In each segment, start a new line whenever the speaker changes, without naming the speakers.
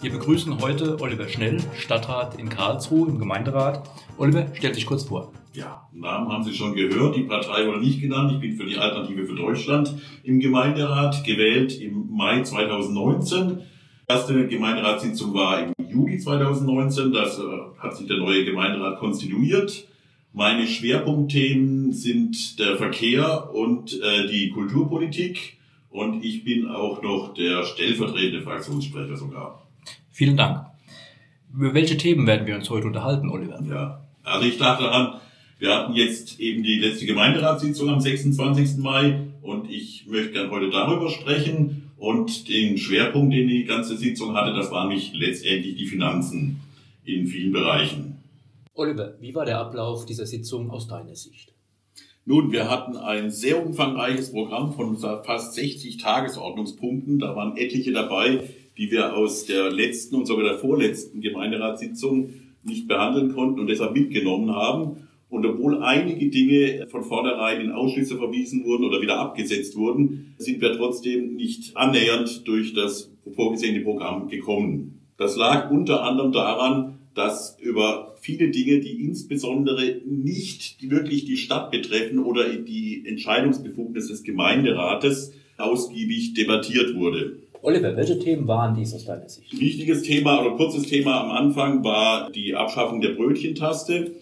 Wir begrüßen heute Oliver Schnell, Stadtrat in Karlsruhe im Gemeinderat. Oliver, stell dich kurz vor.
Ja, Namen haben Sie schon gehört, die Partei wurde nicht genannt. Ich bin für die Alternative für Deutschland im Gemeinderat gewählt im Mai 2019. Die erste Gemeinderatssitzung war im Juli 2019. Das äh, hat sich der neue Gemeinderat konstituiert. Meine Schwerpunktthemen sind der Verkehr und äh, die Kulturpolitik. Und ich bin auch noch der stellvertretende Fraktionssprecher sogar.
Vielen Dank. Über welche Themen werden wir uns heute unterhalten, Oliver?
Ja, also ich dachte daran, wir hatten jetzt eben die letzte Gemeinderatssitzung am 26. Mai und ich möchte gerne heute darüber sprechen. Und den Schwerpunkt, den die ganze Sitzung hatte, das waren mich letztendlich die Finanzen in vielen Bereichen.
Oliver, wie war der Ablauf dieser Sitzung aus deiner Sicht?
Nun, wir hatten ein sehr umfangreiches Programm von fast 60 Tagesordnungspunkten. Da waren etliche dabei, die wir aus der letzten und sogar der vorletzten Gemeinderatssitzung nicht behandeln konnten und deshalb mitgenommen haben. Und obwohl einige Dinge von vornherein in Ausschüsse verwiesen wurden oder wieder abgesetzt wurden, sind wir trotzdem nicht annähernd durch das vorgesehene Programm gekommen. Das lag unter anderem daran, dass über viele Dinge, die insbesondere nicht wirklich die Stadt betreffen oder die Entscheidungsbefugnis des Gemeinderates, ausgiebig debattiert wurde.
Oliver, welche Themen waren dies aus deiner Sicht?
Wichtiges Thema oder kurzes Thema am Anfang war die Abschaffung der Brötchentaste.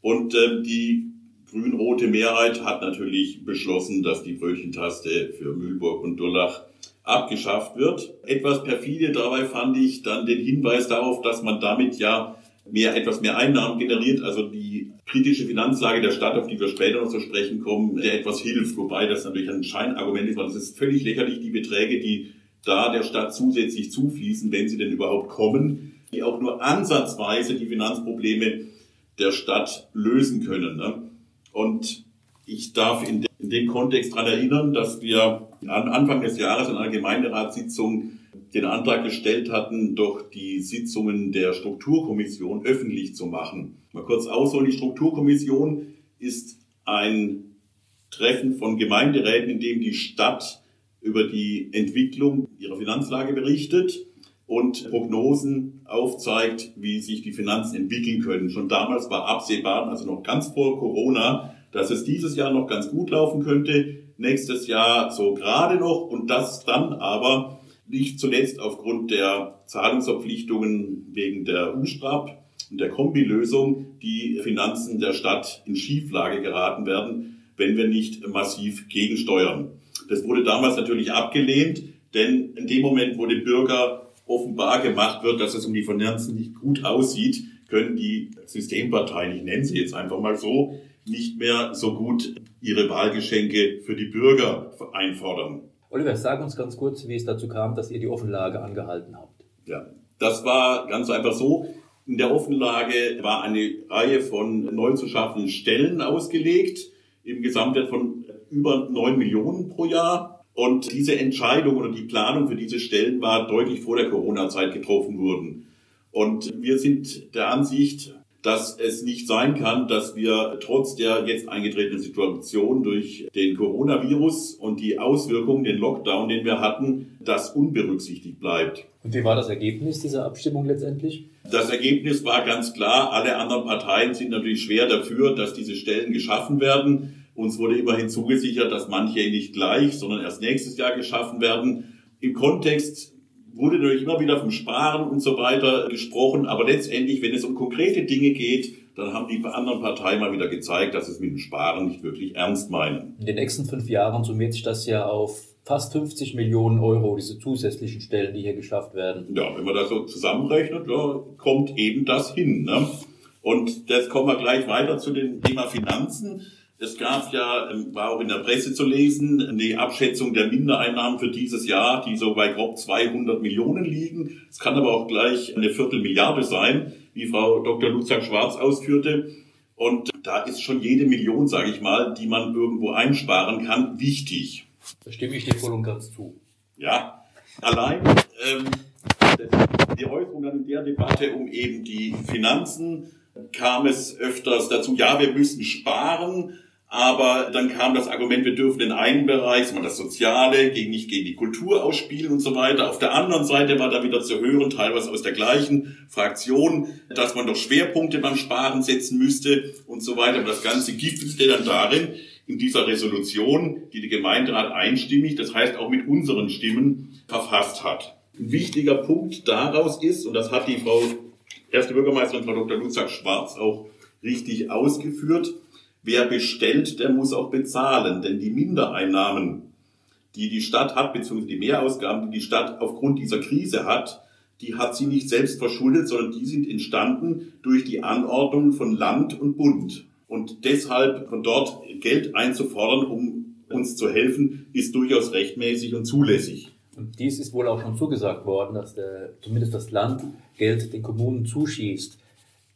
Und äh, die grün-rote Mehrheit hat natürlich beschlossen, dass die Brötchentaste für Mühlburg und Durlach abgeschafft wird. Etwas perfide dabei fand ich dann den Hinweis darauf, dass man damit ja mehr, etwas mehr Einnahmen generiert, also die kritische Finanzlage der Stadt, auf die wir später noch zu sprechen kommen, der etwas hilft, wobei das natürlich ein Scheinargument ist, weil es ist völlig lächerlich, die Beträge, die da der Stadt zusätzlich zufließen, wenn sie denn überhaupt kommen, die auch nur ansatzweise die Finanzprobleme der Stadt lösen können. Ne? Und ich darf in, de in dem Kontext daran erinnern, dass wir am Anfang des Jahres in einer Gemeinderatssitzung den Antrag gestellt hatten, doch die Sitzungen der Strukturkommission öffentlich zu machen. Mal kurz ausholen, die Strukturkommission ist ein Treffen von Gemeinderäten, in dem die Stadt über die Entwicklung ihrer Finanzlage berichtet und Prognosen aufzeigt, wie sich die Finanzen entwickeln können. Schon damals war absehbar, also noch ganz vor Corona, dass es dieses Jahr noch ganz gut laufen könnte, nächstes Jahr so gerade noch und das dann aber nicht zuletzt aufgrund der Zahlungsverpflichtungen wegen der USTRAP und der Kombilösung die Finanzen der Stadt in Schieflage geraten werden, wenn wir nicht massiv gegensteuern. Das wurde damals natürlich abgelehnt, denn in dem Moment, wo dem Bürger offenbar gemacht wird, dass es um die Finanzen nicht gut aussieht, können die Systemparteien, ich nenne sie jetzt einfach mal so, nicht mehr so gut ihre Wahlgeschenke für die Bürger einfordern.
Oliver, sag uns ganz kurz, wie es dazu kam, dass ihr die Offenlage angehalten habt.
Ja, das war ganz einfach so. In der Offenlage war eine Reihe von neu zu schaffenden Stellen ausgelegt, im Gesamtwert von über neun Millionen pro Jahr. Und diese Entscheidung oder die Planung für diese Stellen war deutlich vor der Corona-Zeit getroffen worden. Und wir sind der Ansicht, dass es nicht sein kann, dass wir trotz der jetzt eingetretenen Situation durch den Coronavirus und die Auswirkungen, den Lockdown, den wir hatten, das unberücksichtigt bleibt.
Und wie war das Ergebnis dieser Abstimmung letztendlich?
Das Ergebnis war ganz klar, alle anderen Parteien sind natürlich schwer dafür, dass diese Stellen geschaffen werden. Uns wurde immerhin zugesichert, dass manche nicht gleich, sondern erst nächstes Jahr geschaffen werden. Im Kontext wurde natürlich immer wieder vom Sparen und so weiter gesprochen, aber letztendlich, wenn es um konkrete Dinge geht, dann haben die anderen Parteien mal wieder gezeigt, dass es mit dem Sparen nicht wirklich ernst meinen.
In den nächsten fünf Jahren summiert sich das ja auf fast 50 Millionen Euro, diese zusätzlichen Stellen, die hier geschafft werden.
Ja, wenn man das so zusammenrechnet, ja, kommt eben das hin. Ne? Und jetzt kommen wir gleich weiter zu dem Thema Finanzen. Es gab ja, ähm, war auch in der Presse zu lesen, eine Abschätzung der Mindereinnahmen für dieses Jahr, die so bei grob 200 Millionen liegen. Es kann aber auch gleich eine Viertelmilliarde sein, wie Frau Dr. Lutzak Schwarz ausführte. Und da ist schon jede Million, sage ich mal, die man irgendwo einsparen kann, wichtig.
Da stimme ich dir voll und ganz zu.
Ja, allein ähm, die Äußerung dann in der Debatte um eben die Finanzen kam es öfters dazu, ja, wir müssen sparen, Aber dann kam das Argument, wir dürfen in einem Bereich, das Soziale, gegen, nicht gegen die Kultur ausspielen und so weiter. Auf der anderen Seite war da wieder zu hören, teilweise aus der gleichen Fraktion, dass man doch Schwerpunkte beim Sparen setzen müsste und so weiter. Und das Ganze gipfelte dann darin, in dieser Resolution, die der Gemeinderat einstimmig, das heißt auch mit unseren Stimmen, verfasst hat. Ein wichtiger Punkt daraus ist, und das hat die Frau erste Bürgermeisterin, Frau Dr. Lutzak Schwarz, auch richtig ausgeführt, wer bestellt, der muss auch bezahlen, denn die Mindereinnahmen, die die Stadt hat, beziehungsweise die Mehrausgaben, die die Stadt aufgrund dieser Krise hat, die hat sie nicht selbst verschuldet, sondern die sind entstanden durch die Anordnung von Land und Bund. Und deshalb von dort Geld einzufordern, um uns zu helfen, ist durchaus rechtmäßig und zulässig.
Und dies ist wohl auch schon zugesagt worden, dass der, zumindest das Land Geld den Kommunen zuschießt.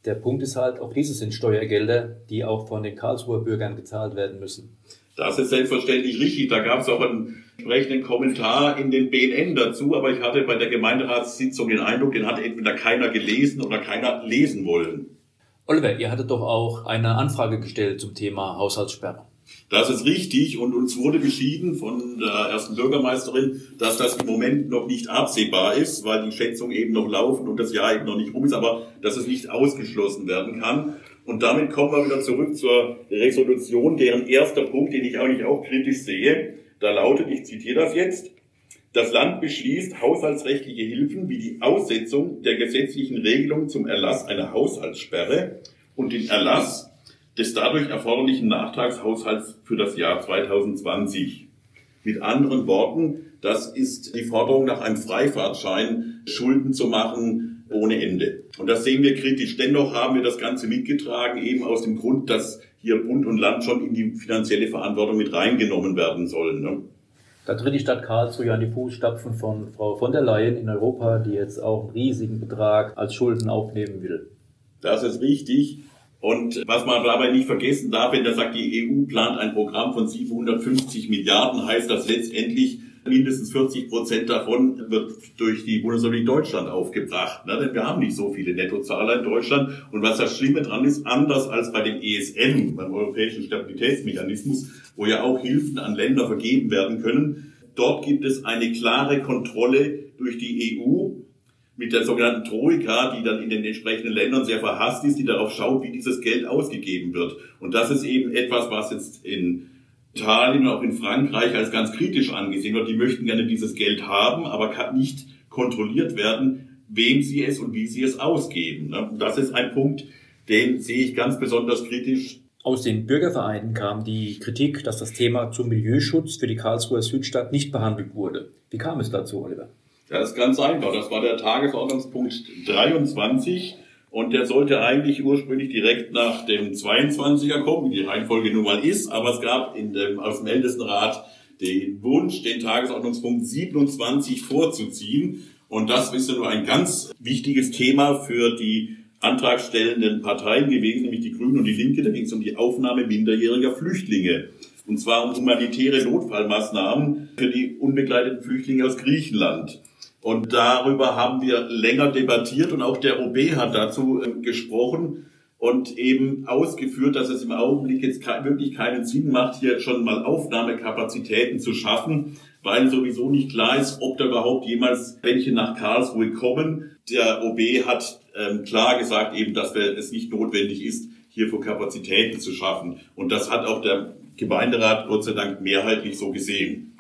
Der Punkt ist halt, auch diese sind Steuergelder, die auch von den Karlsruher Bürgern gezahlt werden müssen.
Das ist selbstverständlich richtig. Da gab es auch einen entsprechenden Kommentar in den BNN dazu, aber ich hatte bei der Gemeinderatssitzung den Eindruck, den hat entweder keiner gelesen oder keiner lesen wollen.
Oliver, ihr hattet doch auch eine Anfrage gestellt zum Thema Haushaltssperre.
Das ist richtig und uns wurde beschieden von der ersten Bürgermeisterin, dass das im Moment noch nicht absehbar ist, weil die Schätzungen eben noch laufen und das Jahr eben noch nicht rum ist, aber dass es nicht ausgeschlossen werden kann. Und damit kommen wir wieder zurück zur Resolution, deren erster Punkt, den ich eigentlich auch kritisch sehe, da lautet, ich zitiere das jetzt, das Land beschließt haushaltsrechtliche Hilfen wie die Aussetzung der gesetzlichen Regelung zum Erlass einer Haushaltssperre und den Erlass des dadurch erforderlichen Nachtragshaushalts für das Jahr 2020. Mit anderen Worten, das ist die Forderung nach einem Freifahrtschein, Schulden zu machen ohne Ende. Und das sehen wir kritisch. Dennoch haben wir das Ganze mitgetragen, eben aus dem Grund, dass hier Bund und Land schon in die finanzielle Verantwortung mit reingenommen werden sollen. Ne?
Da tritt die Stadt Karlsruhe ja an die Fußstapfen von Frau von der Leyen in Europa, die jetzt auch einen riesigen Betrag als Schulden aufnehmen will.
Das ist richtig. Und was man dabei nicht vergessen darf, wenn der sagt, die EU plant ein Programm von 750 Milliarden, heißt das letztendlich, mindestens 40 Prozent davon wird durch die Bundesrepublik Deutschland aufgebracht. Ne? Denn wir haben nicht so viele Nettozahler in Deutschland. Und was das Schlimme dran ist, anders als bei dem ESM, beim Europäischen Stabilitätsmechanismus, wo ja auch Hilfen an Länder vergeben werden können, dort gibt es eine klare Kontrolle durch die EU mit der sogenannten Troika, die dann in den entsprechenden Ländern sehr verhasst ist, die darauf schaut, wie dieses Geld ausgegeben wird. Und das ist eben etwas, was jetzt in Italien und auch in Frankreich als ganz kritisch angesehen wird. Die möchten gerne dieses Geld haben, aber kann nicht kontrolliert werden, wem sie es und wie sie es ausgeben. Ne? Das ist ein Punkt, den sehe ich ganz besonders kritisch.
Aus den Bürgervereinen kam die Kritik, dass das Thema zum Milieuschutz für die Karlsruher Südstadt nicht behandelt wurde. Wie kam es dazu, Oliver?
Das ist ganz einfach. Das war der Tagesordnungspunkt 23 und der sollte eigentlich ursprünglich direkt nach dem 22er kommen, wie die Reihenfolge nun mal ist, aber es gab in dem, aus dem Ältestenrat den Wunsch, den Tagesordnungspunkt 27 vorzuziehen. Und das ist ja nur ein ganz wichtiges Thema für die antragstellenden Parteien gewesen, nämlich die Grünen und die Linke. Da ging es um die Aufnahme minderjähriger Flüchtlinge. Und zwar um humanitäre Notfallmaßnahmen für die unbegleiteten Flüchtlinge aus Griechenland. Und darüber haben wir länger debattiert und auch der OB hat dazu äh, gesprochen und eben ausgeführt, dass es im Augenblick jetzt wirklich keinen Sinn macht, hier schon mal Aufnahmekapazitäten zu schaffen, weil sowieso nicht klar ist, ob da überhaupt jemals welche nach Karlsruhe kommen. Der OB hat ähm, klar gesagt eben, dass es nicht notwendig ist, hierfür Kapazitäten zu schaffen. Und das hat auch der Gemeinderat Gott sei Dank mehrheitlich so gesehen.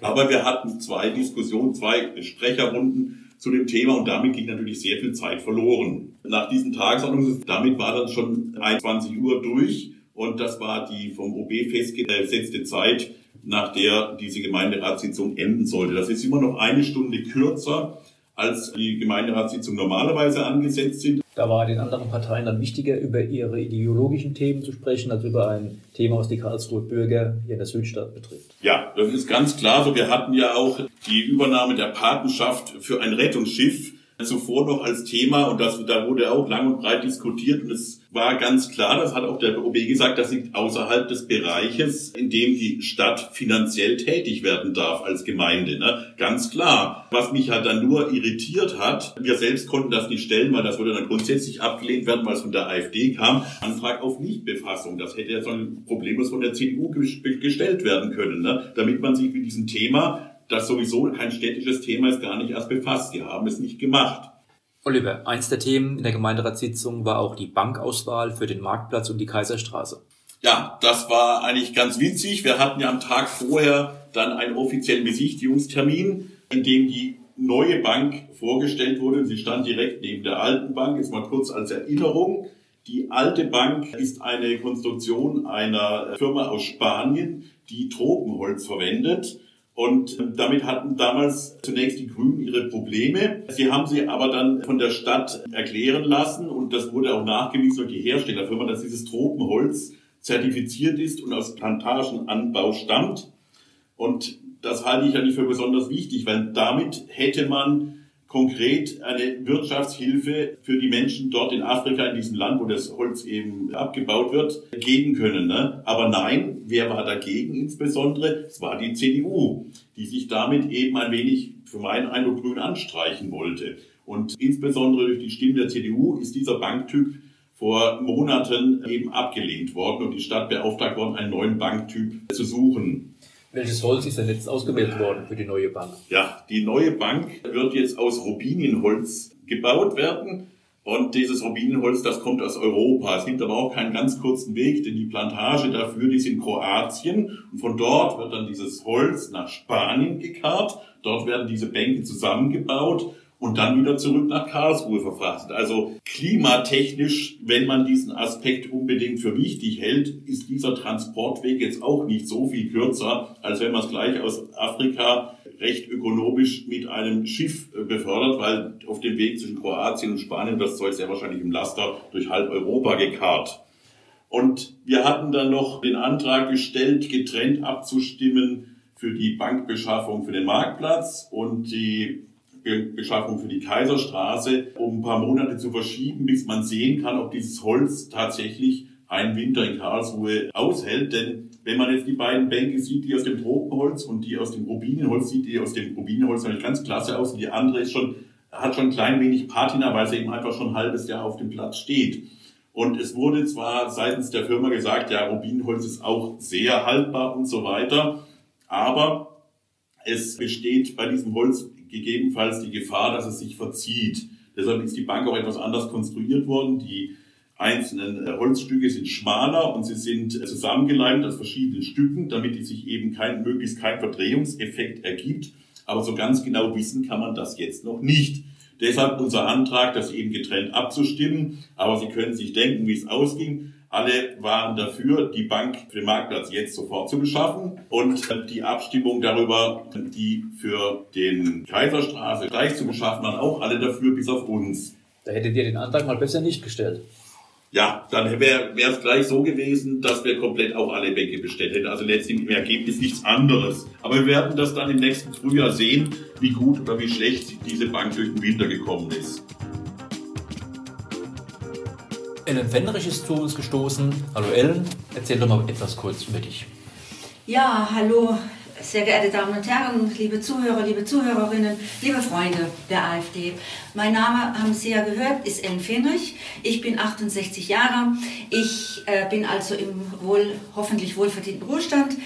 Aber wir hatten zwei Diskussionen, zwei Sprecherrunden zu dem Thema und damit ging natürlich sehr viel Zeit verloren. Nach diesen Tagesordnungen, damit war dann schon 21 Uhr durch und das war die vom OB festgesetzte Zeit, nach der diese Gemeinderatssitzung enden sollte. Das ist immer noch eine Stunde kürzer, als die Gemeinderatssitzung normalerweise angesetzt sind.
Da war den anderen Parteien dann wichtiger, über ihre ideologischen Themen zu sprechen, als über ein Thema, was die Karlsruher Bürger hier in der Südstadt betrifft.
Ja, das ist ganz klar so. Wir hatten ja auch die Übernahme der Patenschaft für ein Rettungsschiff zuvor noch als Thema und das, da wurde auch lang und breit diskutiert und es war ganz klar, das hat auch der OB gesagt, das liegt außerhalb des Bereiches, in dem die Stadt finanziell tätig werden darf als Gemeinde. Ne? Ganz klar. Was mich halt dann nur irritiert hat, wir selbst konnten das nicht stellen, weil das würde dann grundsätzlich abgelehnt werden, weil es von der AfD kam, Antrag auf Nichtbefassung. Das hätte ja so ein problemlos von der CDU gestellt werden können, ne? damit man sich mit diesem Thema das sowieso kein städtisches Thema ist, gar nicht erst befasst. Wir haben es nicht gemacht.
Oliver, eins der Themen in der Gemeinderatssitzung war auch die Bankauswahl für den Marktplatz und die Kaiserstraße.
Ja, das war eigentlich ganz witzig. Wir hatten ja am Tag vorher dann einen offiziellen Besichtigungstermin, in dem die neue Bank vorgestellt wurde. Sie stand direkt neben der alten Bank. Jetzt mal kurz als Erinnerung. Die alte Bank ist eine Konstruktion einer Firma aus Spanien, die Tropenholz verwendet. Und damit hatten damals zunächst die Grünen ihre Probleme. Sie haben sie aber dann von der Stadt erklären lassen und das wurde auch nachgewiesen durch die Herstellerfirma, dass dieses Tropenholz zertifiziert ist und aus Plantagenanbau stammt. Und das halte ich ja nicht für besonders wichtig, weil damit hätte man konkret eine Wirtschaftshilfe für die Menschen dort in Afrika, in diesem Land, wo das Holz eben abgebaut wird, geben können. Ne? Aber nein, wer war dagegen insbesondere? Es war die CDU, die sich damit eben ein wenig, für meinen Eindruck, grün anstreichen wollte. Und insbesondere durch die Stimmen der CDU ist dieser Banktyp vor Monaten eben abgelehnt worden und die Stadt beauftragt worden, einen neuen Banktyp zu suchen.
Welches Holz ist denn jetzt ausgewählt worden für die neue Bank?
Ja, die neue Bank wird jetzt aus Robinienholz gebaut werden. Und dieses Robinienholz, das kommt aus Europa. Es gibt aber auch keinen ganz kurzen Weg, denn die Plantage dafür, die ist in Kroatien. Und von dort wird dann dieses Holz nach Spanien gekarrt. Dort werden diese Bänke zusammengebaut und dann wieder zurück nach Karlsruhe verfrachtet. Also klimatechnisch, wenn man diesen Aspekt unbedingt für wichtig hält, ist dieser Transportweg jetzt auch nicht so viel kürzer, als wenn man es gleich aus Afrika recht ökonomisch mit einem Schiff äh, befördert, weil auf dem Weg zwischen Kroatien und Spanien das Zeug sehr wahrscheinlich im Laster durch halb Europa gekarrt. Und wir hatten dann noch den Antrag gestellt, getrennt abzustimmen für die Bankbeschaffung für den Marktplatz und die Beschaffung für die Kaiserstraße, um ein paar Monate zu verschieben, bis man sehen kann, ob dieses Holz tatsächlich einen Winter in Karlsruhe aushält. Denn wenn man jetzt die beiden Bänke sieht, die aus dem Tropenholz und die aus dem Rubinenholz, sieht die aus dem Rubinenholz natürlich ganz klasse aus. Und die andere ist schon, hat schon ein klein wenig Patina, weil sie eben einfach schon ein halbes Jahr auf dem Platz steht. Und es wurde zwar seitens der Firma gesagt, ja, Rubinenholz ist auch sehr haltbar und so weiter. Aber es besteht bei diesem Holz gegebenenfalls die Gefahr, dass es sich verzieht. Deshalb ist die Bank auch etwas anders konstruiert worden. Die einzelnen äh, Holzstücke sind schmaler und sie sind äh, zusammengeleimt aus verschiedenen Stücken, damit es sich eben kein, möglichst kein Verdrehungseffekt ergibt. Aber so ganz genau wissen kann man das jetzt noch nicht. Deshalb unser Antrag, das eben getrennt abzustimmen. Aber Sie können sich denken, wie es ausging. Alle waren dafür, die Bank für den Marktplatz jetzt sofort zu beschaffen und die Abstimmung darüber, die für den Kaiserstraße gleich zu beschaffen, waren auch alle dafür, bis auf uns.
Da hättet ihr den Antrag mal besser nicht gestellt.
Ja, dann wäre es gleich so gewesen, dass wir komplett auch alle Bänke bestellt hätten. Also letztlich im Ergebnis nichts anderes. Aber wir werden das dann im nächsten Frühjahr sehen, wie gut oder wie schlecht diese Bank durch den Winter gekommen ist.
Ellen Fenrich ist zu uns gestoßen. Hallo Ellen, erzähl doch mal etwas kurz über dich.
Ja, hallo, sehr geehrte Damen und Herren, liebe Zuhörer, liebe Zuhörerinnen, liebe Freunde der AfD. Mein Name, haben Sie ja gehört, ist Ellen Fenrich. Ich bin 68 Jahre. Ich äh, bin also im wohl, hoffentlich wohlverdienten Ruhestand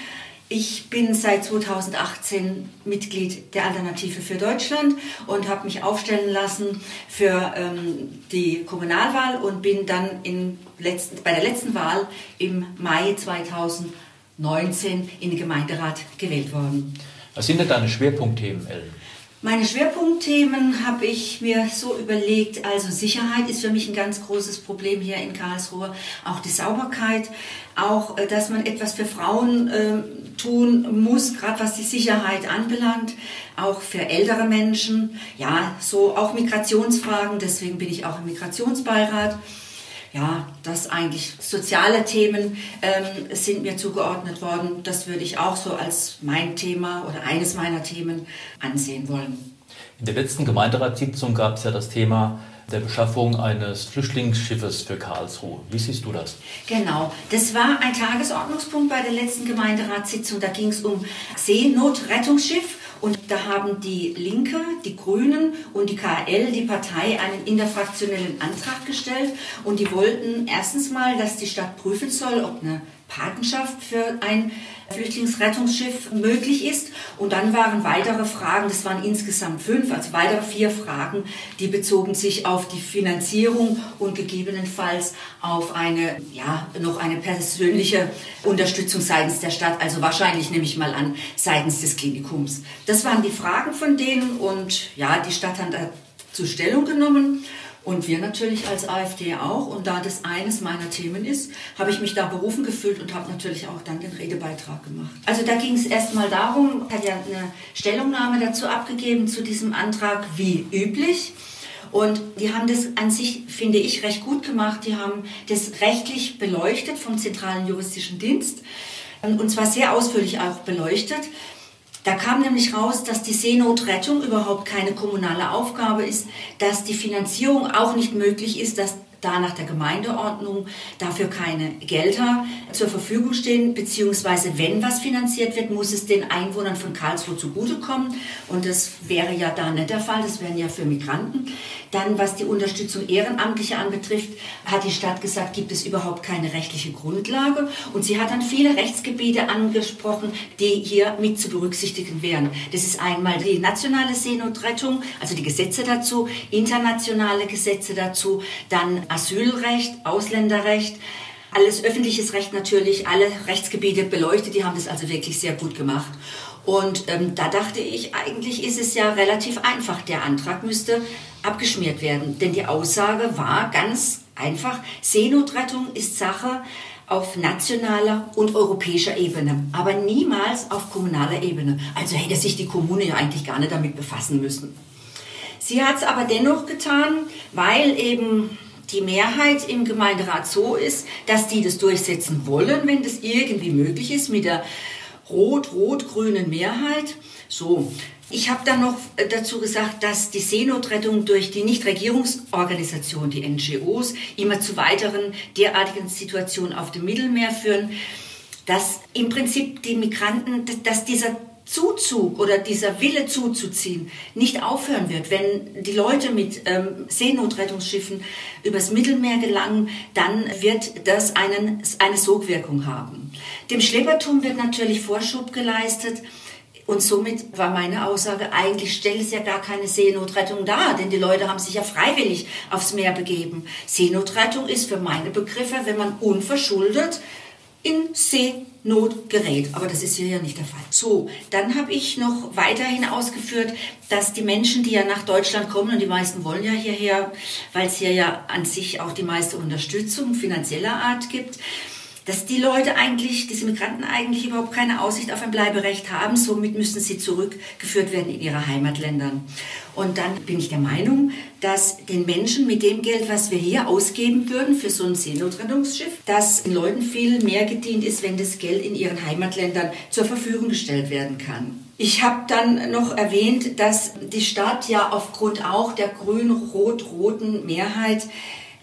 ich bin seit 2018 Mitglied der Alternative für Deutschland und habe mich aufstellen lassen für ähm, die Kommunalwahl und bin dann in letzten, bei der letzten Wahl im Mai 2019 in den Gemeinderat gewählt worden.
Was sind denn deine Schwerpunktthemen, Ellen?
Meine Schwerpunktthemen habe ich mir so überlegt. Also Sicherheit ist für mich ein ganz großes Problem hier in Karlsruhe. Auch die Sauberkeit, auch äh, dass man etwas für Frauen äh, tun muss, gerade was die Sicherheit anbelangt, auch für ältere Menschen. Ja, so auch Migrationsfragen. Deswegen bin ich auch im Migrationsbeirat ja, das eigentlich soziale Themen ähm, sind mir zugeordnet worden. Das würde ich auch so als mein Thema oder eines meiner Themen ansehen wollen.
In der letzten Gemeinderatssitzung gab es ja das Thema der Beschaffung eines Flüchtlingsschiffes für Karlsruhe. Wie siehst du das?
Genau, das war ein Tagesordnungspunkt bei der letzten Gemeinderatssitzung. Da ging es um Seenotrettungsschiff. Und da haben die Linke, die Grünen und die KL, die Partei, einen interfraktionellen Antrag gestellt. Und die wollten erstens mal, dass die Stadt prüfen soll, ob eine Patenschaft für ein Flüchtlingsrettungsschiff möglich ist. Und dann waren weitere Fragen, das waren insgesamt fünf, also weitere vier Fragen, die bezogen sich auf die Finanzierung und gegebenenfalls auf eine, ja, noch eine persönliche Unterstützung seitens der Stadt, also wahrscheinlich nehme ich mal an, seitens des Klinikums. Das waren die Fragen von denen und ja, die Stadt hat dazu Stellung genommen. Und wir natürlich als AfD auch. Und da das eines meiner Themen ist, habe ich mich da berufen gefühlt und habe natürlich auch dann den Redebeitrag gemacht. Also da ging es erstmal darum, hat ja eine Stellungnahme dazu abgegeben zu diesem Antrag, wie üblich. Und die haben das an sich, finde ich, recht gut gemacht. Die haben das rechtlich beleuchtet vom Zentralen Juristischen Dienst und zwar sehr ausführlich auch beleuchtet. Da kam nämlich raus, dass die Seenotrettung überhaupt keine kommunale Aufgabe ist, dass die Finanzierung auch nicht möglich ist, dass da nach der Gemeindeordnung dafür keine Gelder zur Verfügung stehen, beziehungsweise wenn was finanziert wird, muss es den Einwohnern von Karlsruhe zugutekommen und das wäre ja da nicht der Fall, das wären ja für Migranten. Dann, was die Unterstützung Ehrenamtlicher anbetrifft, hat die Stadt gesagt, gibt es überhaupt keine rechtliche Grundlage und sie hat dann viele Rechtsgebiete angesprochen, die hier mit zu berücksichtigen wären. Das ist einmal die nationale Seenotrettung, also die Gesetze dazu, internationale Gesetze dazu, dann Asylrecht, Ausländerrecht, alles öffentliches Recht natürlich, alle Rechtsgebiete beleuchtet. Die haben das also wirklich sehr gut gemacht. Und ähm, da dachte ich, eigentlich ist es ja relativ einfach. Der Antrag müsste abgeschmiert werden. Denn die Aussage war ganz einfach, Seenotrettung ist Sache auf nationaler und europäischer Ebene, aber niemals auf kommunaler Ebene. Also hätte sich die Kommune ja eigentlich gar nicht damit befassen müssen. Sie hat es aber dennoch getan, weil eben die Mehrheit im Gemeinderat so ist, dass die das durchsetzen wollen, wenn das irgendwie möglich ist mit der rot-rot-grünen Mehrheit. So, ich habe dann noch dazu gesagt, dass die Seenotrettung durch die Nichtregierungsorganisationen, die NGOs, immer zu weiteren derartigen Situationen auf dem Mittelmeer führen, dass im Prinzip die Migranten, dass dieser Zuzug oder dieser Wille zuzuziehen nicht aufhören wird. Wenn die Leute mit ähm, Seenotrettungsschiffen übers Mittelmeer gelangen, dann wird das einen, eine Sogwirkung haben. Dem Schleppertum wird natürlich Vorschub geleistet. Und somit war meine Aussage, eigentlich stellt es ja gar keine Seenotrettung dar, denn die Leute haben sich ja freiwillig aufs Meer begeben. Seenotrettung ist für meine Begriffe, wenn man unverschuldet in Seenot gerät. Aber das ist hier ja nicht der Fall. So, dann habe ich noch weiterhin ausgeführt, dass die Menschen, die ja nach Deutschland kommen, und die meisten wollen ja hierher, weil es hier ja an sich auch die meiste Unterstützung finanzieller Art gibt, dass die Leute eigentlich, diese Migranten eigentlich überhaupt keine Aussicht auf ein Bleiberecht haben. Somit müssen sie zurückgeführt werden in ihre Heimatländern. Und dann bin ich der Meinung, dass den Menschen mit dem Geld, was wir hier ausgeben würden für so ein Seenotrettungsschiff, dass den Leuten viel mehr gedient ist, wenn das Geld in ihren Heimatländern zur Verfügung gestellt werden kann. Ich habe dann noch erwähnt, dass die Stadt ja aufgrund auch der grün-rot-roten Mehrheit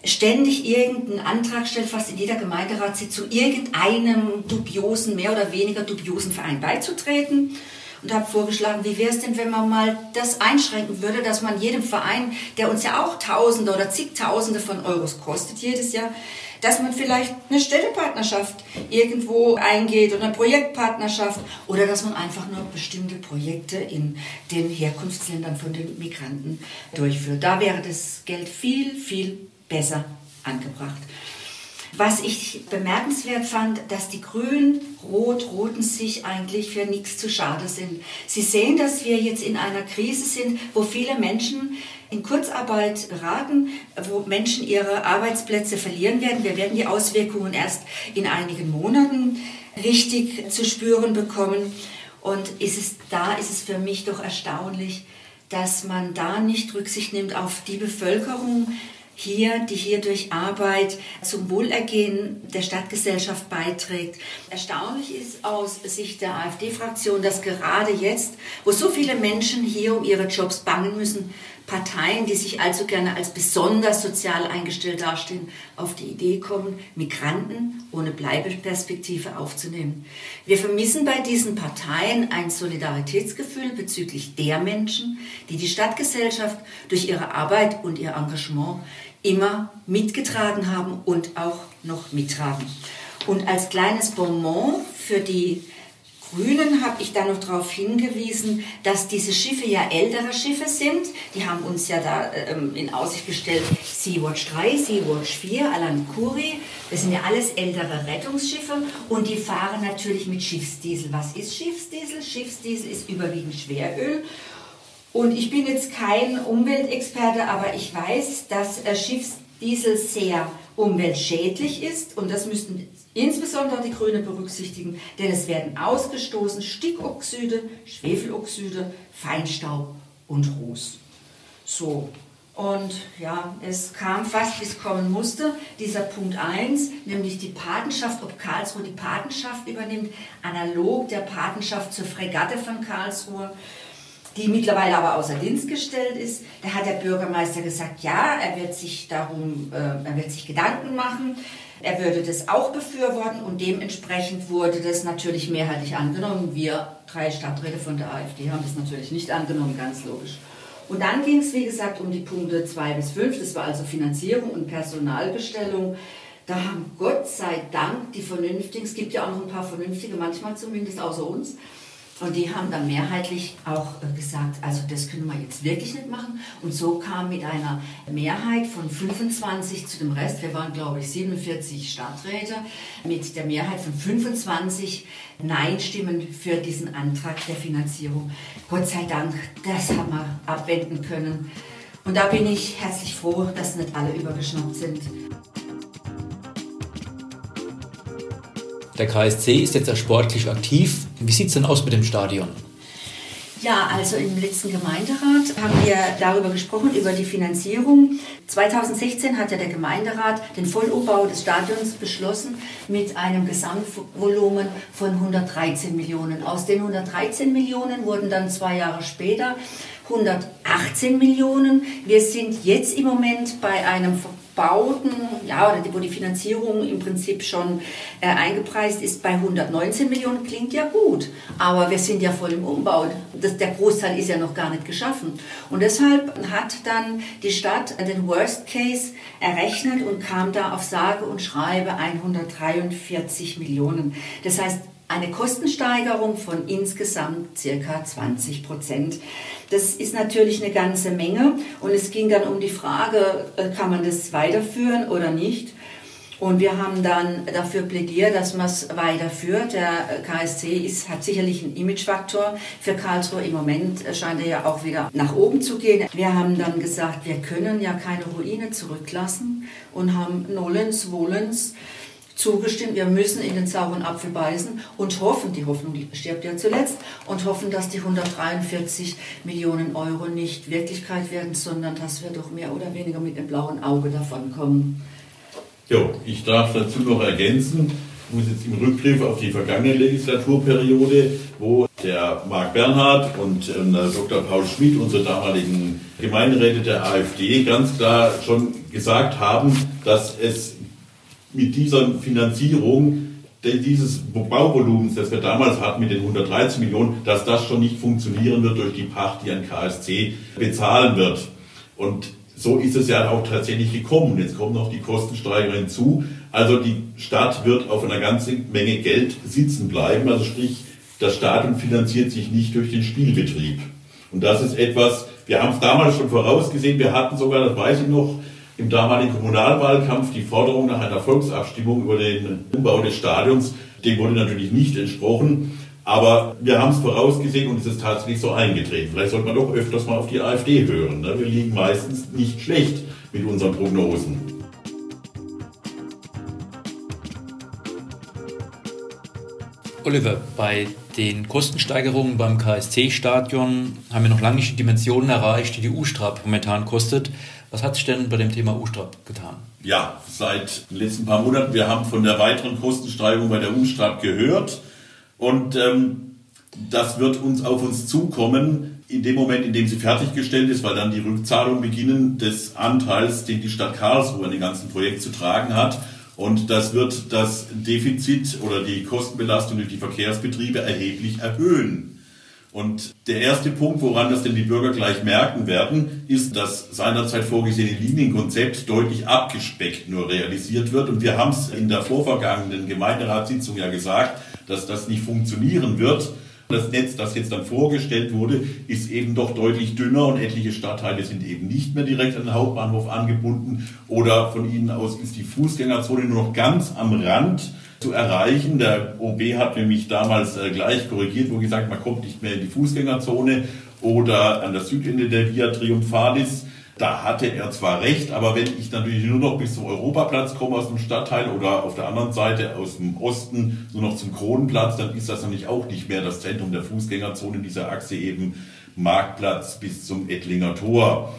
ständig irgendeinen Antrag stellt, fast in jeder Gemeinderatssitzung, irgendeinem dubiosen, mehr oder weniger dubiosen Verein beizutreten. Und habe vorgeschlagen, wie wäre es denn, wenn man mal das einschränken würde, dass man jedem Verein, der uns ja auch Tausende oder zigtausende von Euros kostet jedes Jahr, dass man vielleicht eine Städtepartnerschaft irgendwo eingeht oder eine Projektpartnerschaft oder dass man einfach nur bestimmte Projekte in den Herkunftsländern von den Migranten durchführt. Da wäre das Geld viel, viel besser angebracht. Was ich bemerkenswert fand, dass die Grünen, Rot-Roten sich eigentlich für nichts zu schade sind. Sie sehen, dass wir jetzt in einer Krise sind, wo viele Menschen in Kurzarbeit geraten, wo Menschen ihre Arbeitsplätze verlieren werden. Wir werden die Auswirkungen erst in einigen Monaten richtig zu spüren bekommen. Und ist es, da ist es für mich doch erstaunlich, dass man da nicht Rücksicht nimmt auf die Bevölkerung, hier, die hier durch Arbeit zum Wohlergehen der Stadtgesellschaft beiträgt. Erstaunlich ist aus Sicht der AfD-Fraktion, dass gerade jetzt, wo so viele Menschen hier um ihre Jobs bangen müssen, Parteien, die sich allzu gerne als besonders sozial eingestellt dastehen, auf die Idee kommen, Migranten ohne Bleibeperspektive aufzunehmen. Wir vermissen bei diesen Parteien ein Solidaritätsgefühl bezüglich der Menschen, die die Stadtgesellschaft durch ihre Arbeit und ihr Engagement immer mitgetragen haben und auch noch mittragen. Und als kleines Bonbon für die Grünen habe ich da noch darauf hingewiesen, dass diese Schiffe ja ältere Schiffe sind. Die haben uns ja da ähm, in Aussicht gestellt, Sea-Watch 3, Sea-Watch 4, Alan Kuri. Das sind ja alles ältere Rettungsschiffe und die fahren natürlich mit Schiffsdiesel. Was ist Schiffsdiesel? Schiffsdiesel ist überwiegend Schweröl. Und ich bin jetzt kein Umweltexperte, aber ich weiß, dass äh, Schiffsdiesel sehr umweltschädlich ist und das müssten insbesondere die Grünen berücksichtigen, denn es werden ausgestoßen Stickoxide, Schwefeloxide, Feinstaub und Ruß. So, und ja, es kam fast, wie es kommen musste, dieser Punkt 1, nämlich die Patenschaft, ob Karlsruhe die Patenschaft übernimmt, analog der Patenschaft zur Fregatte von Karlsruhe die mittlerweile aber außer Dienst gestellt ist. Da hat der Bürgermeister gesagt, ja, er wird sich darum, äh, er wird sich Gedanken machen. Er würde das auch befürworten und dementsprechend wurde das natürlich mehrheitlich angenommen. Wir drei Stadträte von der AfD haben das natürlich nicht angenommen, ganz logisch. Und dann ging es, wie gesagt, um die Punkte 2 bis 5. Das war also Finanzierung und Personalbestellung. Da haben Gott sei Dank die Vernünftigen, es gibt ja auch noch ein paar Vernünftige, manchmal zumindest außer uns, und die haben dann mehrheitlich auch äh, gesagt, also das können wir jetzt wirklich nicht machen. Und so kam mit einer Mehrheit von 25 zu dem Rest, wir waren glaube ich 47 Stadträte, mit der Mehrheit von 25 Nein-Stimmen für diesen Antrag der Finanzierung. Gott sei Dank, das haben wir abwenden können. Und da bin ich herzlich froh, dass nicht alle übergeschnappt sind.
Der KSC ist jetzt ja sportlich aktiv. Wie sieht es denn aus mit dem Stadion?
Ja, also im letzten Gemeinderat haben wir darüber gesprochen, über die Finanzierung. 2016 hat ja der Gemeinderat den Vollumbau des Stadions beschlossen mit einem Gesamtvolumen von 113 Millionen. Aus den 113 Millionen wurden dann zwei Jahre später 118 Millionen. Wir sind jetzt im Moment bei einem Bauten, ja, oder wo die Finanzierung im Prinzip schon äh, eingepreist ist, bei 119 Millionen klingt ja gut. Aber wir sind ja voll im Umbau. Das, der Großteil ist ja noch gar nicht geschaffen. Und deshalb hat dann die Stadt den Worst Case errechnet und kam da auf sage und schreibe 143 Millionen. Das heißt, eine Kostensteigerung von insgesamt circa 20 Prozent. Das ist natürlich eine ganze Menge und es ging dann um die Frage, äh, kann man das weiterführen oder nicht? Und wir haben dann dafür plädiert, dass man es weiterführt. Der KSC ist, hat sicherlich einen Imagefaktor für Karlsruhe. Im Moment scheint er ja auch wieder nach oben zu gehen. Wir haben dann gesagt, wir können ja keine Ruine zurücklassen und haben Nolens, Wohlens zugestimmt, wir müssen in den sauren Apfel beißen und hoffen, die Hoffnung stirbt ja zuletzt, und hoffen, dass die 143 Millionen Euro nicht Wirklichkeit werden, sondern dass wir doch mehr oder weniger mit dem blauen Auge davon kommen.
Jo, ich darf dazu noch ergänzen, ich muss jetzt im Rückgriff auf die vergangene Legislaturperiode, wo der Marc Bernhard und äh, Dr. Paul Schmidt, unsere damaligen Gemeinderäte der AfD, ganz klar schon gesagt haben, dass es mit dieser Finanzierung dieses Bauvolumens, das wir damals hatten mit den 113 Millionen, dass das schon nicht funktionieren wird durch die Pacht, die ein KSC bezahlen wird. Und so ist es ja auch tatsächlich gekommen. Jetzt kommen noch die Kostensteigerungen hinzu. Also die Stadt wird auf einer ganzen Menge Geld sitzen bleiben. Also sprich, das Stadion finanziert sich nicht durch den Spielbetrieb. Und das ist etwas, wir haben es damals schon vorausgesehen. Wir hatten sogar, das weiß ich noch, im damaligen Kommunalwahlkampf die Forderung nach einer Volksabstimmung über den Umbau des Stadions. Dem wurde natürlich nicht entsprochen. Aber wir haben es vorausgesehen und es ist tatsächlich so eingetreten. Vielleicht sollte man doch öfters mal auf die AfD hören. Ne? Wir liegen meistens nicht schlecht mit unseren Prognosen.
Oliver, bei den Kostensteigerungen beim KSC-Stadion haben wir noch lange nicht die Dimensionen erreicht, die die U-Strap momentan kostet. Was hat sich denn bei dem Thema U-Strap getan?
Ja, seit den letzten paar Monaten, wir haben von der weiteren Kostensteigerung bei der U-Strap gehört und ähm, das wird uns auf uns zukommen in dem Moment, in dem sie fertiggestellt ist, weil dann die Rückzahlung beginnen des Anteils, den die Stadt Karlsruhe in dem ganzen Projekt zu tragen hat. Und das wird das Defizit oder die Kostenbelastung durch die Verkehrsbetriebe erheblich erhöhen. Und der erste Punkt, woran das denn die Bürger gleich merken werden, ist, dass seinerzeit vorgesehene Linienkonzept deutlich abgespeckt nur realisiert wird. Und wir haben es in der vorvergangenen Gemeinderatssitzung ja gesagt, dass das nicht funktionieren wird. Das Netz, das jetzt dann vorgestellt wurde, ist eben doch deutlich dünner und etliche Stadtteile sind eben nicht mehr direkt an den Hauptbahnhof angebunden oder von ihnen aus ist die Fußgängerzone nur noch ganz am Rand zu erreichen. Der OB hat nämlich damals äh, gleich korrigiert, wo gesagt, man kommt nicht mehr in die Fußgängerzone oder an das Südende der Via Triumphalis da hatte er zwar recht, aber wenn ich natürlich nur noch bis zum Europaplatz komme aus dem Stadtteil oder auf der anderen Seite aus dem Osten nur noch zum Kronenplatz, dann ist das natürlich auch nicht mehr das Zentrum der Fußgängerzone dieser Achse eben Marktplatz bis zum Ettlinger Tor.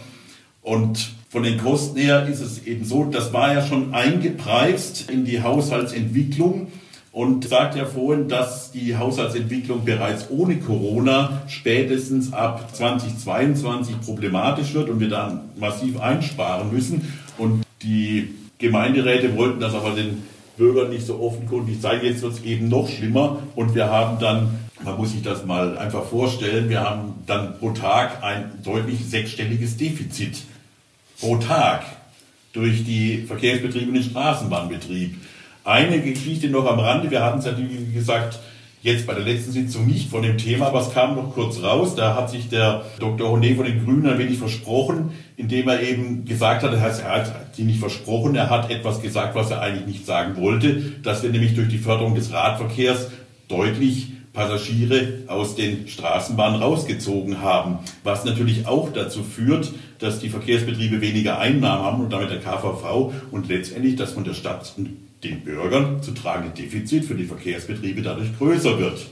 Und von den Kosten her ist es eben so, das war ja schon eingepreist in die Haushaltsentwicklung und sagt ja vorhin, dass die Haushaltsentwicklung bereits ohne Corona spätestens ab 2022 problematisch wird und wir dann massiv einsparen müssen. Und die Gemeinderäte wollten das aber den Bürgern nicht so offenkundig zeigen. Jetzt wird es eben noch schlimmer und wir haben dann, man muss sich das mal einfach vorstellen, wir haben dann pro Tag ein deutlich sechsstelliges Defizit. Pro Tag durch die Verkehrsbetriebe und den Straßenbahnbetrieb. Eine Geschichte noch am Rande. Wir hatten es ja, wie gesagt, jetzt bei der letzten Sitzung nicht von dem Thema, aber es kam noch kurz raus. Da hat sich der Dr. Honet von den Grünen ein wenig versprochen, indem er eben gesagt hat, er hat sie nicht versprochen, er hat etwas gesagt, was er eigentlich nicht sagen wollte, dass wir nämlich durch die Förderung des Radverkehrs deutlich Passagiere aus den Straßenbahnen rausgezogen haben, was natürlich auch dazu führt, dass die Verkehrsbetriebe weniger Einnahmen haben und damit der KVV und letztendlich das von der Stadt den Bürgern zu tragende Defizit für die Verkehrsbetriebe dadurch größer wird.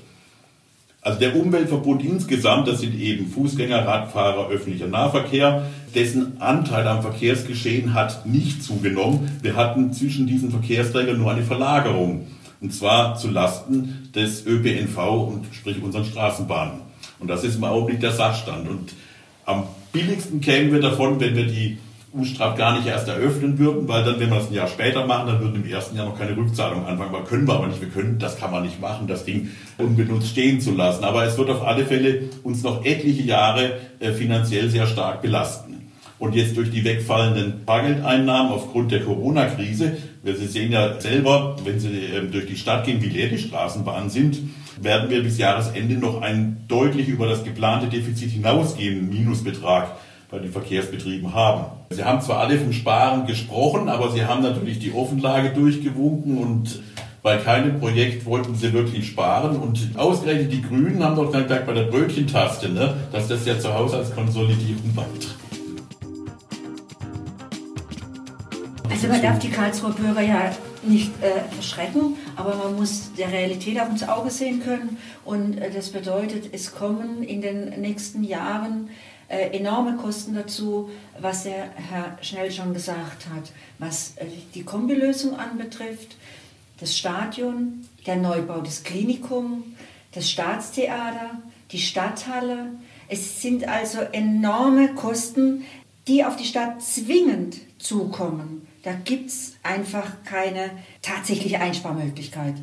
Also der Umweltverbund insgesamt, das sind eben Fußgänger, Radfahrer, öffentlicher Nahverkehr, dessen Anteil am Verkehrsgeschehen hat nicht zugenommen. Wir hatten zwischen diesen Verkehrsträgern nur eine Verlagerung. Und zwar zu Lasten des ÖPNV und sprich unseren Straßenbahnen. Und das ist im Augenblick der Sachstand. Und am billigsten kämen wir davon, wenn wir die U-Straf gar nicht erst eröffnen würden, weil dann, wenn wir das ein Jahr später machen, dann würden im ersten Jahr noch keine Rückzahlung anfangen. Weil können wir aber nicht. Wir können, das kann man nicht machen, das Ding unbenutzt stehen zu lassen. Aber es wird auf alle Fälle uns noch etliche Jahre äh, finanziell sehr stark belasten. Und jetzt durch die wegfallenden Bargeldeinnahmen aufgrund der Corona-Krise, Sie sehen ja selber, wenn Sie ähm, durch die Stadt gehen, wie leer die Straßenbahnen sind, werden wir bis Jahresende noch einen deutlich über das geplante Defizit hinausgehenden Minusbetrag bei den Verkehrsbetrieben haben. Sie haben zwar alle vom Sparen gesprochen, aber sie haben natürlich die Offenlage durchgewunken und bei keinem Projekt wollten sie wirklich sparen. Und ausgerechnet die Grünen haben doch gesagt bei der Brötchentaste, ne, dass das ja zur Haushaltskonsolidierung beiträgt.
Also man darf die Karlsruher Bürger ja nicht äh, verschrecken, aber man muss der Realität auch ins Auge sehen können. Und äh, das bedeutet, es kommen in den nächsten Jahren äh, enorme Kosten dazu, was der Herr Schnell schon gesagt hat, was äh, die Kombilösung anbetrifft, das Stadion, der Neubau des Klinikums, das Staatstheater, die Stadthalle. Es sind also enorme Kosten, die auf die Stadt zwingend zukommen. Da gibt es einfach keine tatsächliche Einsparmöglichkeit.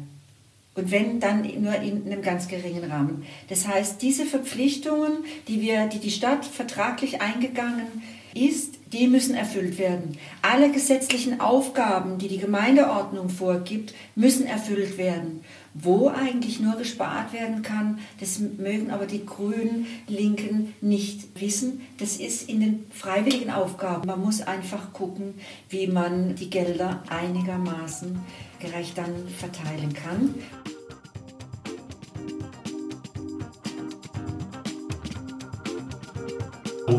Und wenn, dann nur in einem ganz geringen Rahmen. Das heißt, diese Verpflichtungen, die, wir, die die Stadt vertraglich eingegangen ist, die müssen erfüllt werden. Alle gesetzlichen Aufgaben, die die Gemeindeordnung vorgibt, müssen erfüllt werden. Wo eigentlich nur gespart werden kann, das mögen aber die Grünen, Linken nicht wissen. Das ist in den freiwilligen Aufgaben. Man muss einfach gucken, wie man die Gelder einigermaßen gerecht dann verteilen kann.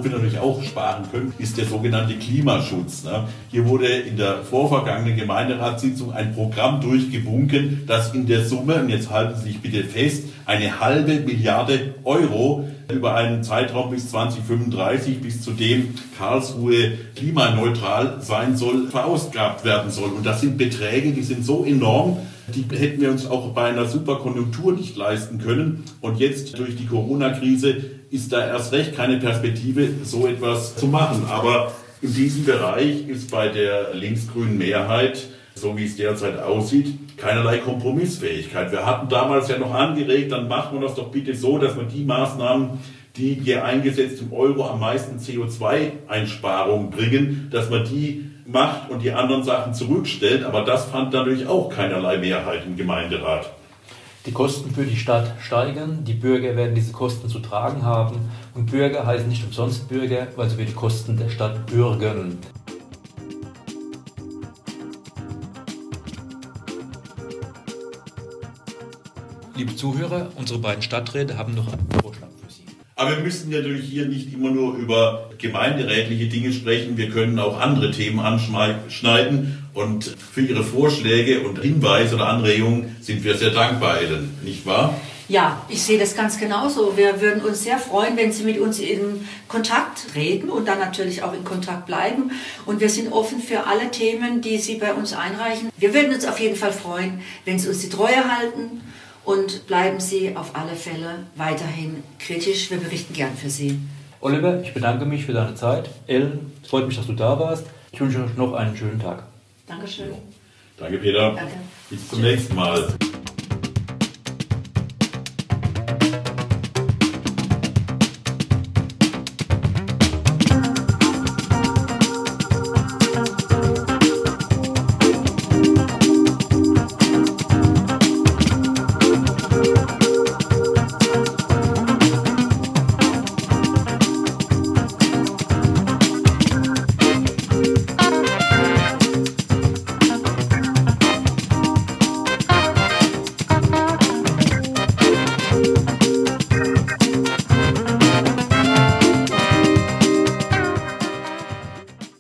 Wir natürlich auch sparen können, ist der sogenannte Klimaschutz. Ne? Hier wurde in der vorvergangenen Gemeinderatssitzung ein Programm durchgewunken, das in der Summe, und jetzt halten Sie sich bitte fest, eine halbe Milliarde Euro über einen Zeitraum bis 2035, bis zu dem Karlsruhe klimaneutral sein soll, verausgabt werden soll. Und das sind Beträge, die sind so enorm, die hätten wir uns auch bei einer Superkonjunktur nicht leisten können. Und jetzt durch die Corona-Krise ist da erst recht keine Perspektive, so etwas zu machen. Aber in diesem Bereich ist bei der linksgrünen Mehrheit, so wie es derzeit aussieht, keinerlei Kompromissfähigkeit. Wir hatten damals ja noch angeregt, dann macht man das doch bitte so, dass man die Maßnahmen, die je eingesetzt im Euro am meisten CO2-Einsparungen bringen, dass man die macht und die anderen Sachen zurückstellt. Aber das fand natürlich auch keinerlei Mehrheit im Gemeinderat.
Die Kosten für die Stadt steigen, die Bürger werden diese Kosten zu tragen haben und Bürger heißen nicht umsonst Bürger, weil sie für die Kosten der Stadt bürgen. Liebe Zuhörer, unsere beiden Stadträte haben noch einen Vorschlag.
Aber wir müssen natürlich hier nicht immer nur über gemeinderätliche Dinge sprechen. Wir können auch andere Themen anschneiden. Und für Ihre Vorschläge und Hinweise oder Anregungen sind wir sehr dankbar, Ellen, nicht wahr?
Ja, ich sehe das ganz genauso. Wir würden uns sehr freuen, wenn Sie mit uns in Kontakt treten und dann natürlich auch in Kontakt bleiben. Und wir sind offen für alle Themen, die Sie bei uns einreichen. Wir würden uns auf jeden Fall freuen, wenn Sie uns die Treue halten und bleiben Sie auf alle Fälle weiterhin kritisch. Wir berichten gern für Sie.
Oliver, ich bedanke mich für deine Zeit. Ellen, es freut mich, dass du da warst. Ich wünsche euch noch einen schönen Tag.
Dankeschön.
Danke, Peter.
Danke.
Bis zum nächsten Mal.